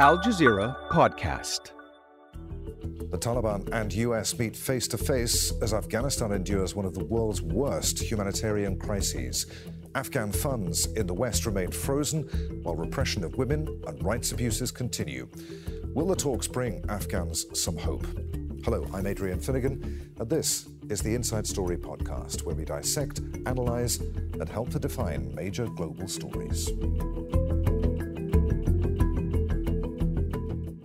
Al Jazeera Podcast. The Taliban and US meet face to face as Afghanistan endures one of the world's worst humanitarian crises. Afghan funds in the West remain frozen while repression of women and rights abuses continue. Will the talks bring Afghans some hope? Hello, I'm Adrian Finighan, and this is the Inside Story podcast, where we dissect, analyze, and help to define major global stories.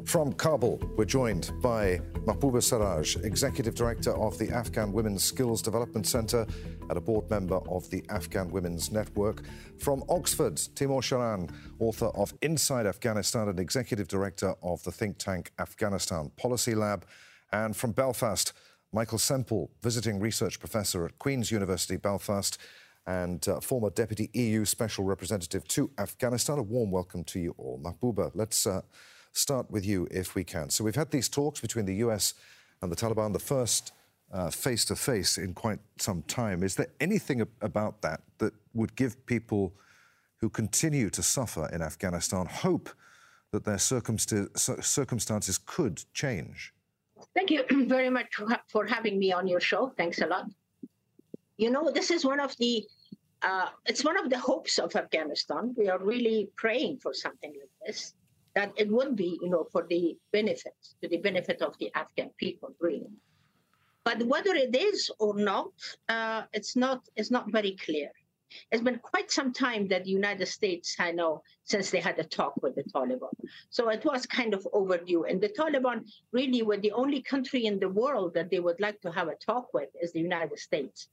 From Kabul, we're joined by Mahbouba Seraj, Executive Director of the Afghan Women's Skills Development Center and a board member of the Afghan Women's Network. From Oxford, Timor Sharan, author of Inside Afghanistan and Executive Director of the think tank Afghanistan Policy Lab. And from Belfast, Michael Semple, visiting research professor at Queen's University Belfast and uh, former Deputy EU Special Representative to Afghanistan. A warm welcome to you all. Mahbouba, let's. Uh, start with you if we can. So we've had these talks between the US and the Taliban, the first face to face in quite some time. Is there anything about that that would give people who continue to suffer in Afghanistan hope that their circumstances could change? Thank you very much for having me on your show. Thanks a lot. You know, this is one of the uh, it's one of the hopes of Afghanistan. We are really praying for something like this that it would be, you know, for the benefit, to the benefit of the Afghan people, really. But whether it is or not, uh, it's not, it's not very clear. It's been quite some time that the United States, I know, since they had a talk with the Taliban. So it was kind of overdue. And the Taliban really were the only country in the world that they would like to have a talk with is the United States.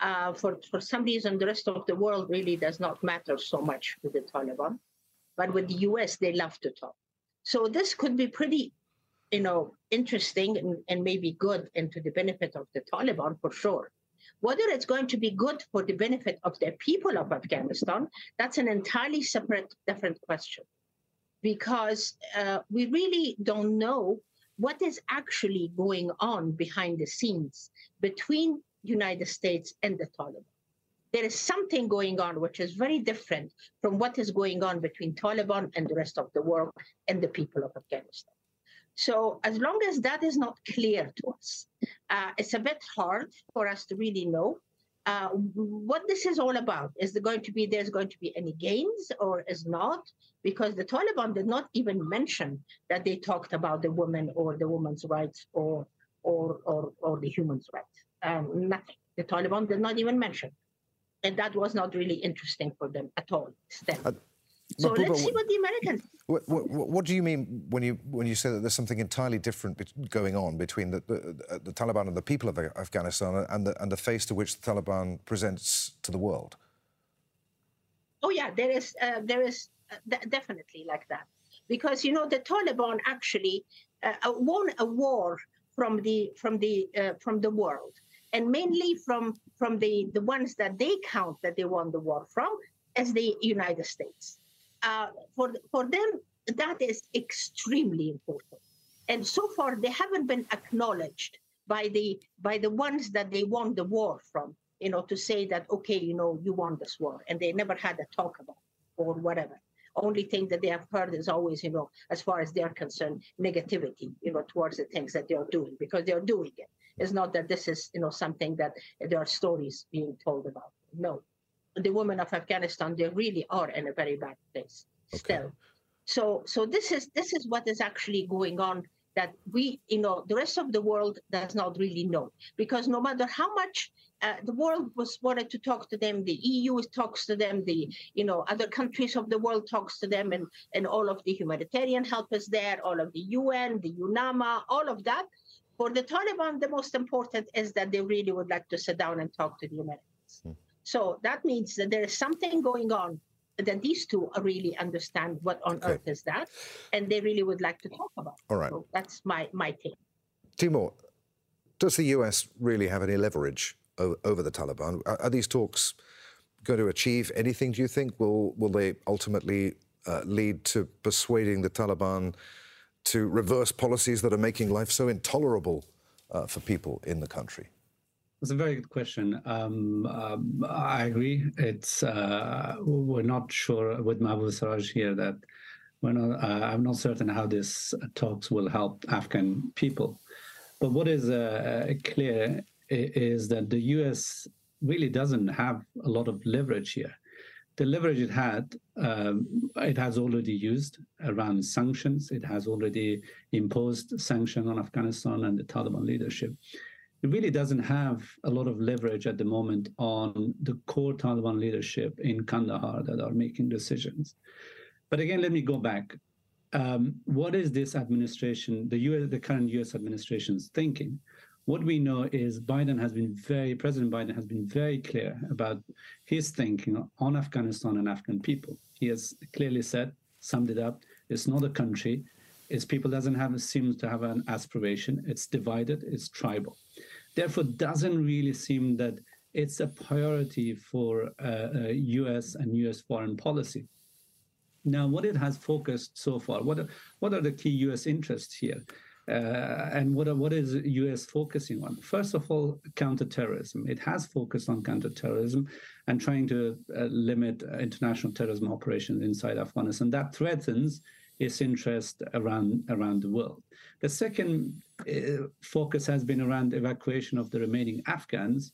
Uh, for, for some reason, the rest of the world really does not matter so much to the Taliban. But with the US, they love to talk. So this could be pretty, you know, interesting and, and maybe good and to the benefit of the Taliban for sure. Whether it's going to be good for the benefit of the people of Afghanistan, that's an entirely separate, different question. Because uh, we really don't know what is actually going on behind the scenes between the United States and the Taliban there is something going on which is very different from what is going on between Taliban and the rest of the world and the people of Afghanistan. So as long as that is not clear to us, uh, it's a bit hard for us to really know uh, what this is all about. Is there going to be there's going to be any gains or is not? Because the Taliban did not even mention that they talked about the women or the women's rights or or or, or the human's rights. Um, nothing. The Taliban did not even mention and that was not really interesting for them at all. Uh, so let's see what the Americans. What, what, what, do you mean when you when you say that there's something entirely different going on between the, the, the, Taliban and the people of Afghanistan and the and the face to which the Taliban presents to the world? Oh yeah, there is uh, there is uh, definitely like that because you know the Taliban actually uh, won a war from the from the uh, from the world and mainly from from the the ones that they count that they won the war from as the United States. Uh, for for them, that is extremely important, and so far they haven't been acknowledged by the by the ones that they won the war from. You know, to say that okay, you know, you won this war, and they never had a talk about or whatever only thing that they have heard is always, you know, as far as they're concerned, negativity, you know, towards the things that they're doing because they're doing it. It's not that this is, you know, something that there are stories being told about. No, the women of Afghanistan, they really are in a very bad place okay. still. So, so this is this is what is actually going on that we, you know, the rest of the world does not really know because no matter how much uh, the world was wanted to talk to them. The EU talks to them. The you know other countries of the world talks to them, and and all of the humanitarian help is there. All of the UN, the UNAMA, all of that. For the Taliban, the most important is that they really would like to sit down and talk to the Americans. Hmm. So that means that there is something going on that these two really understand what on okay. earth is that, and they really would like to talk about. All right, so that's my my take. Timor, does the US really have any leverage over the Taliban. Are, are, these talks going to achieve anything, do you think? Will, will they ultimately uh, lead to persuading the Taliban to reverse policies that are making life so intolerable uh, for people in the country? That's a very good question. Um, um, I agree. It's uh, we're not sure with Mahbouba Seraj here that We're not, uh, I'm not certain how these talks will help Afghan people. But what is uh, clear is that the US really doesn't have a lot of leverage here. The leverage it had, um, it has already used around sanctions. It has already imposed sanctions on Afghanistan and the Taliban leadership. It really doesn't have a lot of leverage at the moment on the core Taliban leadership in Kandahar that are making decisions. But again, let me go back. Um, what is this administration, the US, the current U.S. administration's thinking? What we know is Biden has been very, President Biden has been very clear about his thinking on Afghanistan and Afghan people. He has clearly said, summed it up, it's not a country, its people doesn't have seems to have an aspiration. It's divided. It's tribal. Therefore, doesn't really seem that it's a priority for uh, uh, U.S. and U.S. foreign policy. Now, what it has focused so far, what are, what are the key U.S. interests here? Uh, and what, what is U.S. focusing on? First of all, counterterrorism. It has focused on counterterrorism and trying to uh, limit international terrorism operations inside Afghanistan. That threatens its interest around around the world. The second uh, focus has been around evacuation of the remaining Afghans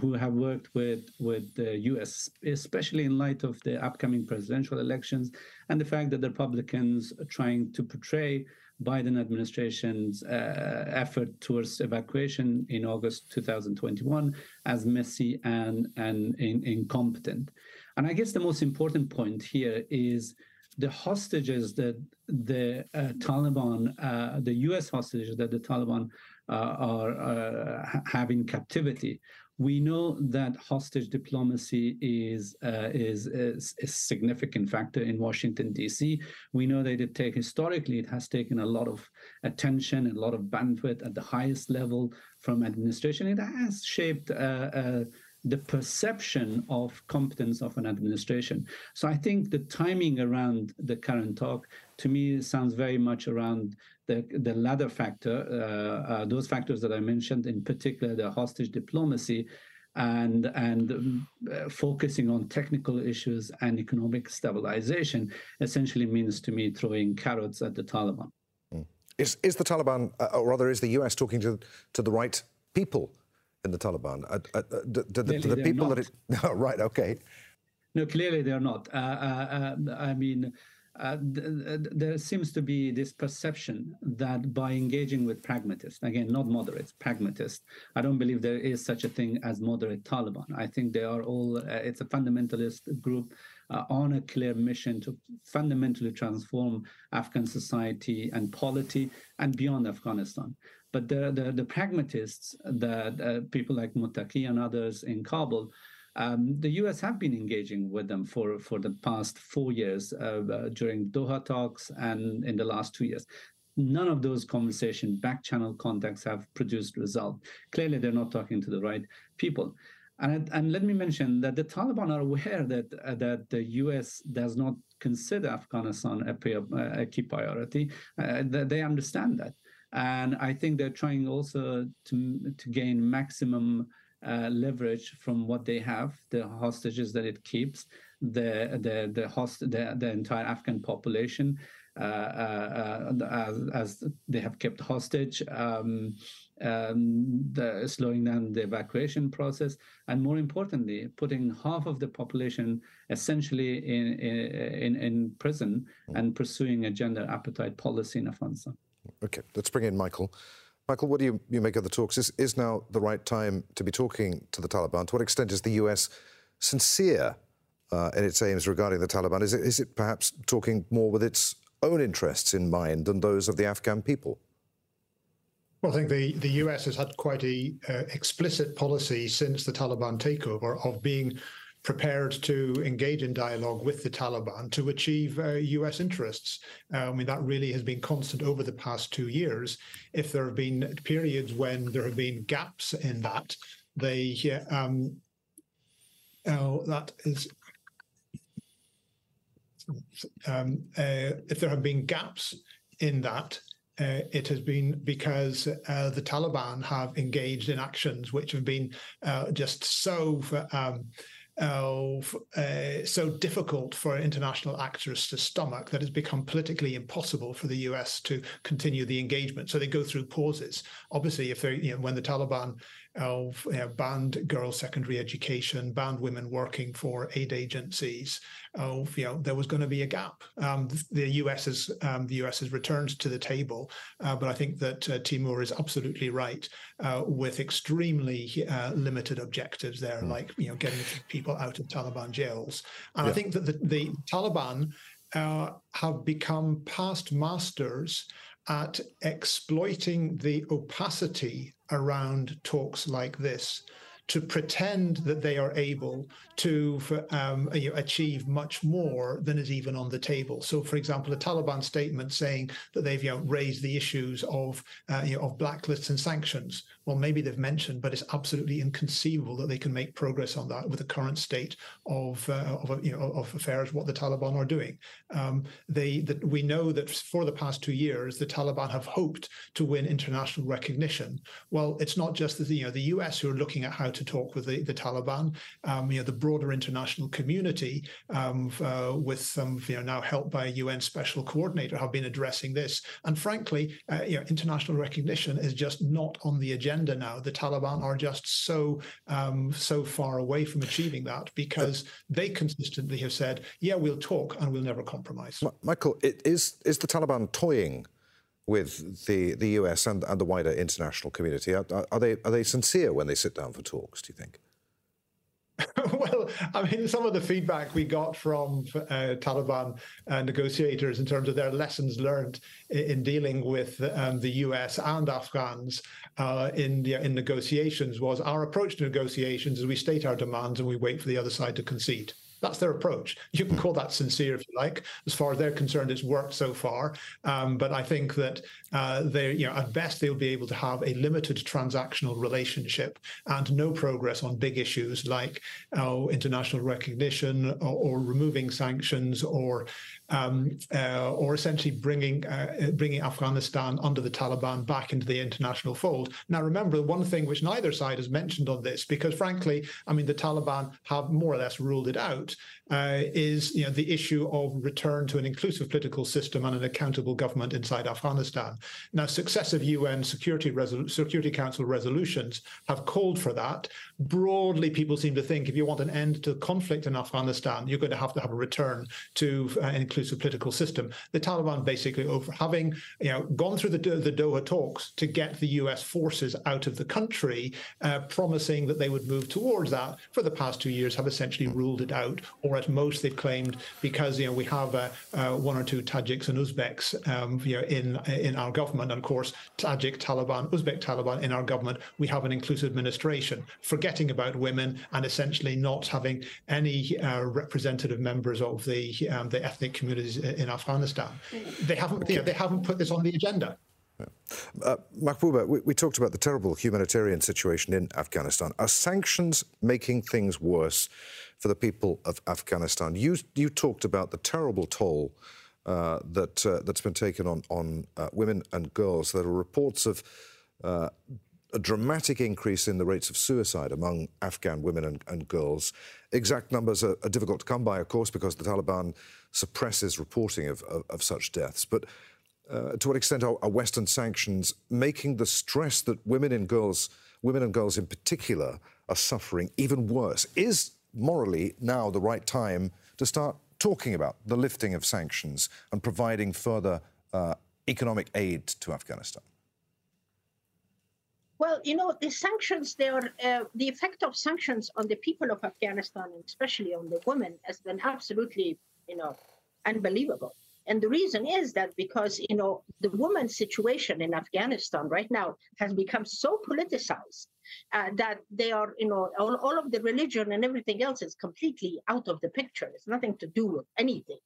who have worked with, with the US, especially in light of the upcoming presidential elections and the fact that the Republicans are trying to portray Biden administration's uh, effort towards evacuation in August 2021 as messy and, and in, incompetent. And I guess the most important point here is the hostages that the uh, Taliban, uh, the U.S. hostages that the Taliban uh, are uh, in captivity we know that hostage diplomacy is, uh, is, is a significant factor in Washington D.C. We know that it take historically it has taken a lot of attention, and a lot of bandwidth at the highest level from administration. It has shaped. Uh, uh, the perception of competence of an administration. So I think the timing around the current talk to me sounds very much around the, the latter factor, uh, uh, those factors that I mentioned, in particular the hostage diplomacy and and um, uh, focusing on technical issues and economic stabilization essentially means to me throwing carrots at the Taliban. Mm. Is is the Taliban, uh, or rather, is the U.S. talking to to the right people in the Taliban? Uh, uh, uh do, do, the, do the people that it? No, right, okay. No, clearly they're not. I mean uh, th- there seems to be this perception that by engaging with pragmatists, again, not moderates, pragmatists, I don't believe there is such a thing as moderate Taliban. I think they are all, uh, it's a fundamentalist group uh, on a clear mission to fundamentally transform Afghan society and polity and beyond Afghanistan. But the, the, the pragmatists that uh, people like Muttaqi and others in Kabul um, the U.S. have been engaging with them for, for the past four years uh, uh, during Doha talks and in the last two years. None of those conversation back channel contacts have produced result. Clearly, they're not talking to the right people. And, and let me mention that the Taliban are aware that uh, that the U.S. does not consider Afghanistan a, a key priority. Uh, they understand that, and I think they're trying also to to gain maximum uh, leverage from what they have, the hostages that it keeps, the the the host the, the entire Afghan population. Uh, uh, uh as, as, they have kept hostage, um, um, the, slowing down the evacuation process, and more importantly, putting half of the population essentially in in, in prison mm. and pursuing a gender apartheid policy in Afghanistan. Okay, let's bring in Michael. Michael, what do you, you make of the talks? Is, is now the right time to be talking to the Taliban? To what extent is the US sincere uh, in its aims regarding the Taliban? Is it, is it perhaps talking more with its own interests in mind than those of the Afghan people? Well, I think the, the US has had quite a uh, explicit policy since the Taliban takeover of being prepared to engage in dialogue with the Taliban to achieve uh, US interests. Uh, I mean, that really has been constant over the past two years. If there have been periods when there have been gaps in that, they, um, oh, that is. Um, uh, if there have been gaps in that, uh, it has been because uh, the Taliban have engaged in actions which have been uh, just so um, uh, uh, so difficult for international actors to stomach that it's become politically impossible for the US to continue the engagement. So they go through pauses. Obviously, if they, you know, when the Taliban of know, banned girls' secondary education, banned women working for aid agencies. Of you know, there was going to be a gap. Um, the US has um, the US has returned to the table, uh, but I think that uh, Timor is absolutely right uh, with extremely uh, limited objectives there, mm. like you know, getting people out of Taliban jails. And yeah. I think that the, the Taliban uh, have become past masters at exploiting the opacity around talks like this to pretend that they are able to um, achieve much more than is even on the table. So, for example, a Taliban statement saying that they've you know, raised the issues of uh, you know, of blacklists and sanctions. Well, maybe they've mentioned, but it's absolutely inconceivable that they can make progress on that with the current state of uh, of you know of affairs. What the Taliban are doing, um, they that we know that for the past two years, the Taliban have hoped to win international recognition. Well, it's not just the you know the U.S. who are looking at how to talk with the, the Taliban. Um, you know, the broader international community, um, uh, with um, you know now helped by a UN special coordinator, have been addressing this. And frankly, uh, you know, international recognition is just not on the agenda now. The Taliban are just so um, so far away from achieving that because they consistently have said, "Yeah, we'll talk and we'll never compromise." Michael, is is the Taliban toying with the, the US and, and the wider international community? Are, are, they, are they sincere when they sit down for talks, do you think? well, I mean, some of the feedback we got from uh, Taliban uh, negotiators in terms of their lessons learned in, in dealing with um, the US and Afghans uh, in the, in negotiations was our approach to negotiations is we state our demands and we wait for the other side to concede. That's their approach. You can call that sincere if you like. As far as they're concerned, it's worked so far. Um, but I think that uh, they, you know, at best they'll be able to have a limited transactional relationship and no progress on big issues like uh, international recognition or, or removing sanctions or um, uh, or essentially bringing uh, bringing Afghanistan under the Taliban back into the international fold. Now, remember one thing which neither side has mentioned on this, because frankly, I mean, the Taliban have more or less ruled it out, uh, is you know the issue of return to an inclusive political system and an accountable government inside Afghanistan. Now, successive UN Security Resol- Security Council resolutions have called for that. Broadly, people seem to think if you want an end to conflict in Afghanistan, you're going to have to have a return to uh, an inclusive political system. The Taliban basically, over having you know gone through the, the Doha talks to get the U.S. forces out of the country, uh, promising that they would move towards that, for the past two years have essentially ruled it out, or at most they've claimed because you know we have uh, uh, one or two Tajiks and Uzbeks um, you know in in our government, and of course Tajik Taliban, Uzbek Taliban in our government, we have an inclusive administration, forgetting about women and essentially not having any uh, representative members of the um, the ethnic communities in Afghanistan. They haven't, you know, they haven't put this on the agenda. Yeah. Uh, Mahbouba, we, we, talked about the terrible humanitarian situation in Afghanistan. Are sanctions making things worse for the people of Afghanistan? You, you talked about the terrible toll uh, that, uh, that's been taken on, on uh, women and girls. There are reports of uh, a dramatic increase in the rates of suicide among Afghan women and, and girls. Exact numbers are, are, difficult to come by, of course, because the Taliban suppresses reporting of, of, of such deaths. But uh, to what extent are, are, Western sanctions making the stress that women and girls, women and girls in particular, are suffering even worse? Is morally now the right time to start talking about the lifting of sanctions and providing further uh, economic aid to Afghanistan? Well, you know, the sanctions, they are, uh, the effect of sanctions on the people of Afghanistan, especially on the women, has been absolutely, you know, unbelievable. And the reason is that because, you know, the woman's situation in Afghanistan right now has become so politicized uh, that they are, you know, all, all of the religion and everything else is completely out of the picture. It's nothing to do with anything.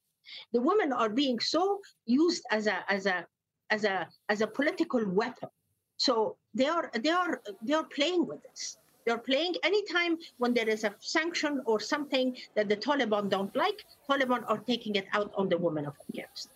The women are being so used as a, as a, as a, as a political weapon so they are they are they are playing with this. They're playing anytime when there is a sanction or something that the Taliban don't like, Taliban are taking it out on the women of Afghanistan.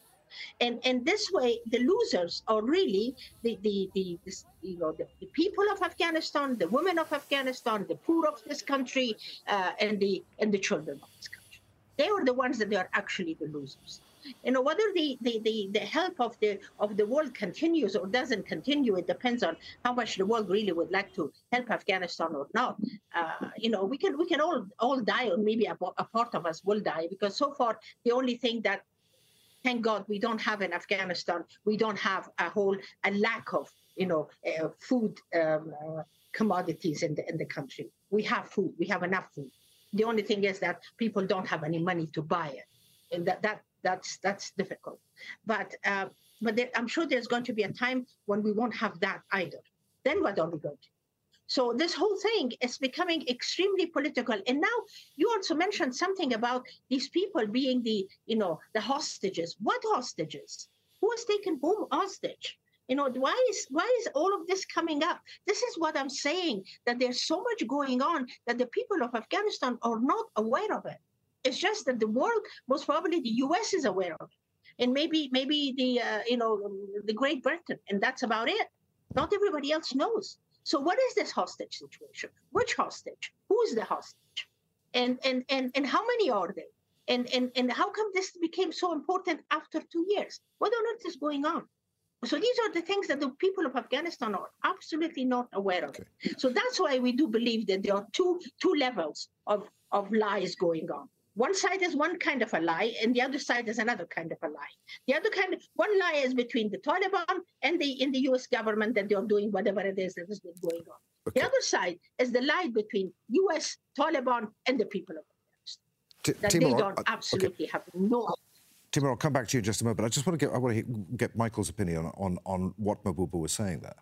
And and this way, the losers are really the the the, the you know the, the, people of Afghanistan, the women of Afghanistan, the poor of this country, uh, and the and the children of this country. They are the ones that are actually the losers you know whether the, the, the, the help of the of the world continues or doesn't continue it depends on how much the world really would like to help afghanistan or not. Uh, you know we can we can all all die or maybe a, a part of us will die because so far the only thing that thank god we don't have in afghanistan we don't have a whole a lack of you know uh, food um, uh, commodities in the in the country. We have food we have enough food. The only thing is that people don't have any money to buy it. And that that that's that's difficult. But uh, but there, I'm sure there's going to be a time when we won't have that either. Then what are we going to? So this whole thing is becoming extremely political. And now you also mentioned something about these people being the, you know, the hostages. What hostages? Who is taken whom hostage? You know, why is why is all of this coming up? This is what I'm saying, that there's so much going on that the people of Afghanistan are not aware of it. It's just that the world, most probably the U.S. is aware of it, and maybe maybe the uh, you know the Great Britain, and that's about it. Not everybody else knows. So what is this hostage situation? Which hostage? Who is the hostage? And and and and how many are they? And and and how come this became so important after two years? What on earth is going on? So these are the things that the people of Afghanistan are absolutely not aware of. Okay. So that's why we do believe that there are two two levels of of lies going on one side is one kind of a lie and the other side is another kind of a lie the other kind of one lie is between the taliban and the in the us government that they're doing whatever it is that has been going on okay. the other side is the lie between us taliban and the people of T- that Timor, they don't uh, absolutely okay. have no Timor, I'll come back to you in just a moment. I just want to get I want to get Michael's opinion on, on, on what Mahbouba was saying there.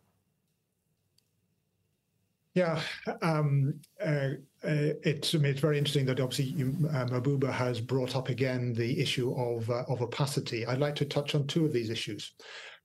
Yeah, um, uh, uh, it's, I mean, it's very interesting that obviously you, uh, Mahbouba has brought up again the issue of uh, of opacity. I'd like to touch on two of these issues.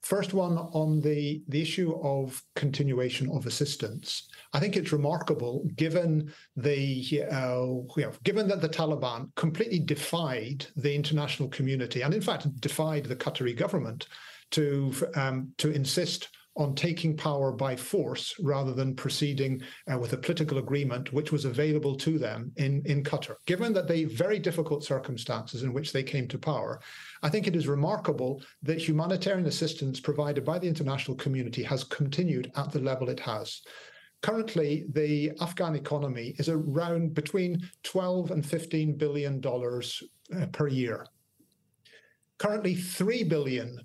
First one on the the issue of continuation of assistance. I think it's remarkable, given the uh, you know, given that the Taliban completely defied the international community and in fact defied the Qatari government to um, to insist on taking power by force rather than proceeding uh, with a political agreement which was available to them in, in Qatar. Given that the very difficult circumstances in which they came to power, I think it is remarkable that humanitarian assistance provided by the international community has continued at the level it has. Currently, the Afghan economy is around between 12 and 15 billion dollars uh, per year. Currently, $3 billion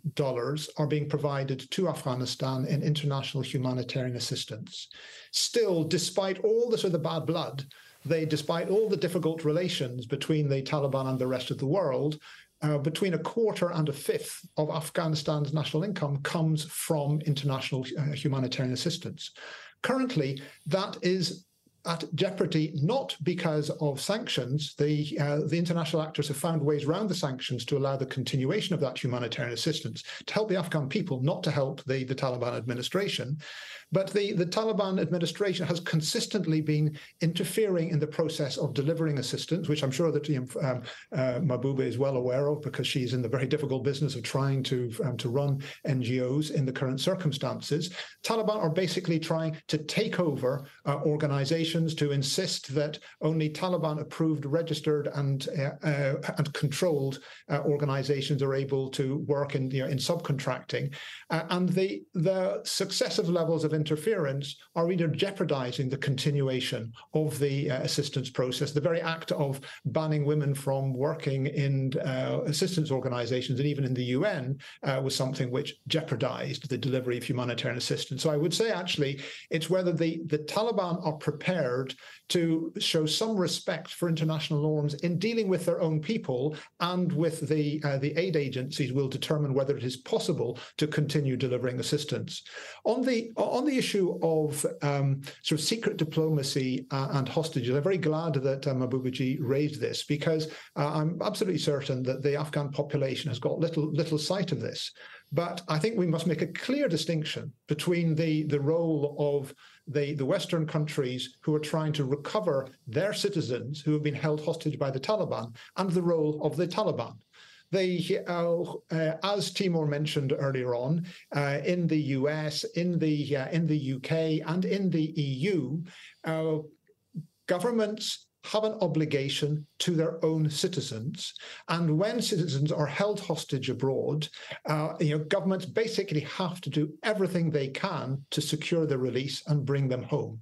are being provided to Afghanistan in international humanitarian assistance. Still, despite all the sort of bad blood, they, despite all the difficult relations between the Taliban and the rest of the world, uh, between a quarter and a fifth of Afghanistan's national income comes from international uh, humanitarian assistance. Currently, that is at jeopardy not because of sanctions. The uh, the international actors have found ways around the sanctions to allow the continuation of that humanitarian assistance to help the Afghan people, not to help the, the Taliban administration. But the, the Taliban administration has consistently been interfering in the process of delivering assistance, which I'm sure that um, uh, Mahbouba is well aware of because she's in the very difficult business of trying to um, to run NGOs in the current circumstances. Taliban are basically trying to take over uh, organizations to insist that only Taliban approved, registered, and uh, uh and controlled uh, organizations are able to work in you know, in subcontracting, uh, and the the successive levels of interference are either jeopardizing the continuation of the assistance process. The very act of banning women from working in assistance organizations and even in the UN was something which jeopardized the delivery of humanitarian assistance. So I would say actually it's whether the, the Taliban are prepared to show some respect for international norms in dealing with their own people and with the uh, the aid agencies will determine whether it is possible to continue delivering assistance. On the on the issue of um, sort of secret diplomacy uh, and hostages, I'm very glad that um, Mahbouba raised this because uh, I'm absolutely certain that the Afghan population has got little little sight of this. But I think we must make a clear distinction between the, the role of the, the Western countries who are trying to recover their citizens who have been held hostage by the Taliban and the role of the Taliban. they, uh, uh, as Timor mentioned earlier on, uh, in the US, in the uh, in the UK, and in the EU, uh, governments have an obligation to their own citizens. And when citizens are held hostage abroad, uh, you know, governments basically have to do everything they can to secure their release and bring them home.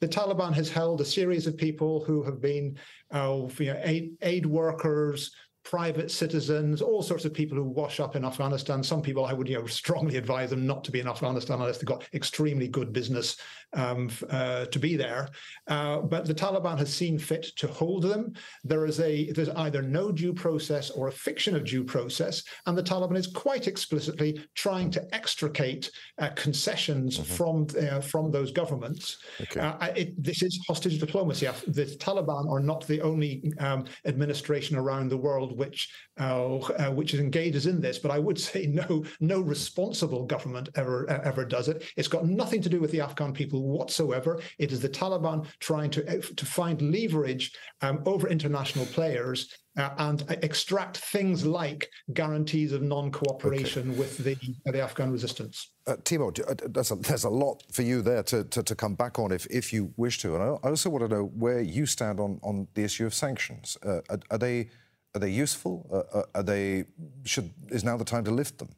The Taliban has held a series of people who have been uh, you know, aid, aid workers, private citizens, all sorts of people who wash up in Afghanistan. Some people I would you know strongly advise them not to be in Afghanistan unless they've got extremely good business um, uh, to be there. Uh, but the Taliban has seen fit to hold them. There is a there's either no due process or a fiction of due process, and the Taliban is quite explicitly trying to extricate uh, concessions mm-hmm. from uh, from those governments. Okay. Uh, it, this is hostage diplomacy. The Taliban are not the only um, administration around the world which uh, which engages in this, but I would say no no responsible government ever ever does it. It's got nothing to do with the Afghan people whatsoever. It is the Taliban trying to, uh, to find leverage um, over international players uh, and extract things like guarantees of non-cooperation okay. with the uh, the Afghan resistance. Uh, Timor, uh, there's a, there's a lot for you there to, to, to, come back on if, if you wish to, and I also want to know where you stand on, on the issue of sanctions. Uh, are, are, they are they useful? Uh, are they should is now the time to lift them?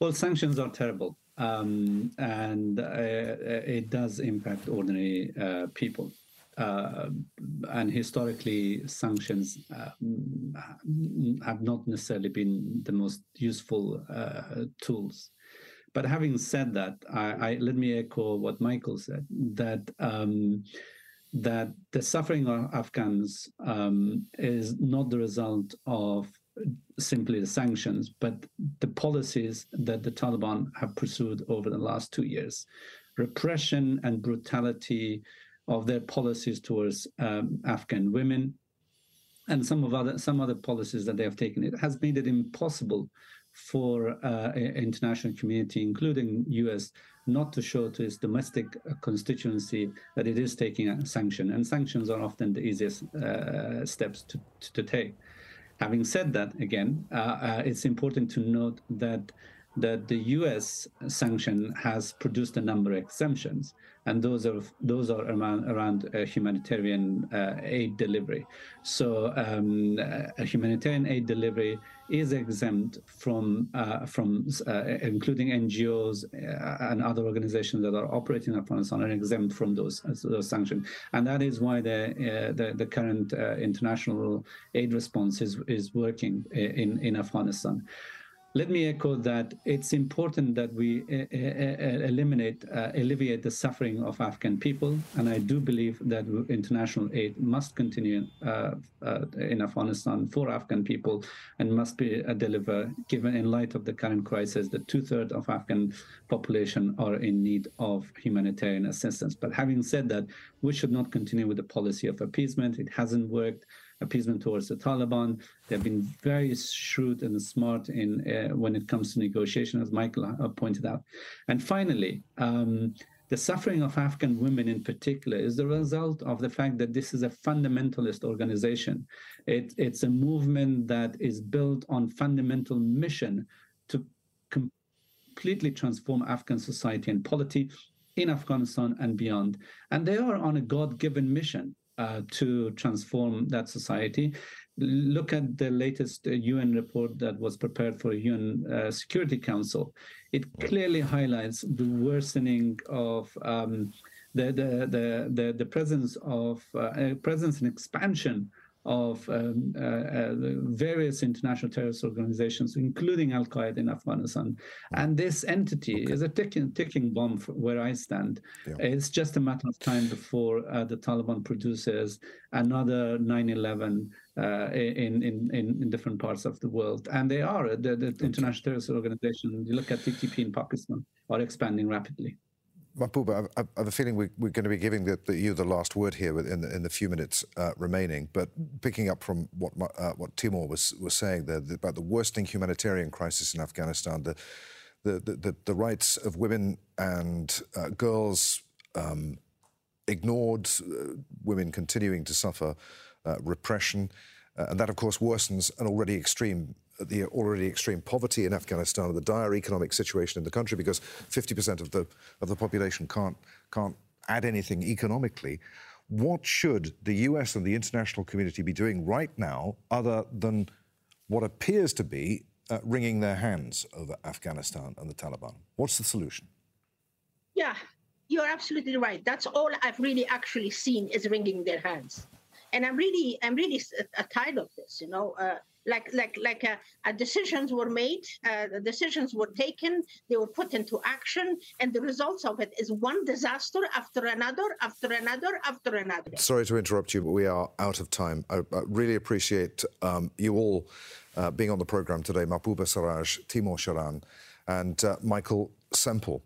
Well, sanctions are terrible um, and uh, it does impact ordinary uh, people. Uh, and historically, sanctions uh, have not necessarily been the most useful uh, tools. But having said that, I, I, let me echo what Michael said that um, that the suffering of Afghans um, is not the result of simply the sanctions, but the policies that the Taliban have pursued over the last two years. Repression and brutality of their policies towards um, Afghan women, and some of other some other policies that they have taken, it has made it impossible for uh, international community, including U.S., not to show to its domestic constituency that it is taking a sanction. And sanctions are often the easiest uh, steps to, to take. Having said that, again, uh, uh, it's important to note that that the U.S. sanction has produced a number of exemptions, and those are those are around, around uh, humanitarian uh, aid delivery. So, um, a humanitarian aid delivery is exempt from uh, from uh, including NGOs uh, and other organizations that are operating in Afghanistan are exempt from those those sanctions, and that is why the uh, the, the, current international aid response is is working in in Afghanistan let me echo that it's important that we uh, uh, eliminate, uh, alleviate the suffering of Afghan people. And I do believe that international aid must continue uh, uh, in Afghanistan for Afghan people and must be delivered, given in light of the current crisis that two thirds of Afghan population are in need of humanitarian assistance. But having said that, we should not continue with the policy of appeasement. It hasn't worked appeasement towards the Taliban. They've been very shrewd and smart in uh, when it comes to negotiation, as Michael uh, pointed out. And finally, um, the suffering of Afghan women in particular is the result of the fact that this is a fundamentalist organization. It, it's a movement that is built on fundamental mission to completely transform Afghan society and polity in Afghanistan and beyond. And they are on a God given mission uh, to transform that society. Look at the latest UN uh, report that was prepared for UN uh, Security Council. It clearly highlights the worsening of um, the, the, the, the, the presence of uh, presence and expansion of um, uh, uh, various international terrorist organizations, including Al Qaeda in Afghanistan. And this entity okay. is a ticking, ticking bomb where I stand. Yeah. It's just a matter of time before uh, the Taliban produces another 9 11 uh, in, in, in, different parts of the world. And they are, the, the international terrorist organization, you look at TTP in Pakistan, are expanding rapidly. Mahbouba, I, have a feeling we, are going to be giving the, the, you the last word here in the, in the few minutes uh, remaining. But picking up from what uh, what Timor was was saying there the, about the worsening humanitarian crisis in Afghanistan, the the the, the rights of women and uh, girls um, ignored, uh, women continuing to suffer uh, repression. Uh, and that, of course, worsens an already extreme the already extreme poverty in Afghanistan and the dire economic situation in the country because 50% of the of the population can't can't add anything economically. What should the US and the international community be doing right now other than what appears to be uh, wringing their hands over Afghanistan and the Taliban? What's the solution? Yeah, you're absolutely right. That's all I've really actually seen is wringing their hands, and I'm really, I'm really uh, tired of this. You know, uh, like like like uh, uh, decisions were made, uh, decisions were taken, they were put into action, and the results of it is one disaster after another, after another, after another. Sorry to interrupt you, but we are out of time. I, I really appreciate um, you all uh, being on the program today. Mahbouba Seraj, Timor Sharan, and uh, Michael Semple.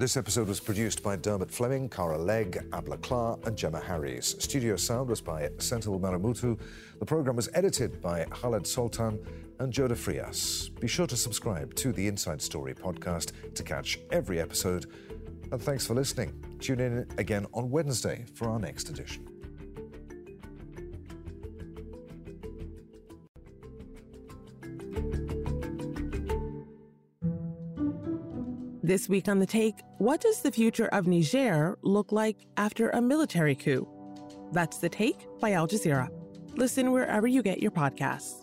This episode was produced by Dermot Fleming, Cara Legg, Abla Klar, and Gemma Harries. Studio sound was by Senthil Maramutu. The program was edited by Khaled Sultan and Joda Frias. Be sure to subscribe to the Inside Story podcast to catch every episode. And thanks for listening. Tune in again on Wednesday for our next edition. This week on The Take, what does the future of Niger look like after a military coup? That's The Take by Al Jazeera. Listen wherever you get your podcasts.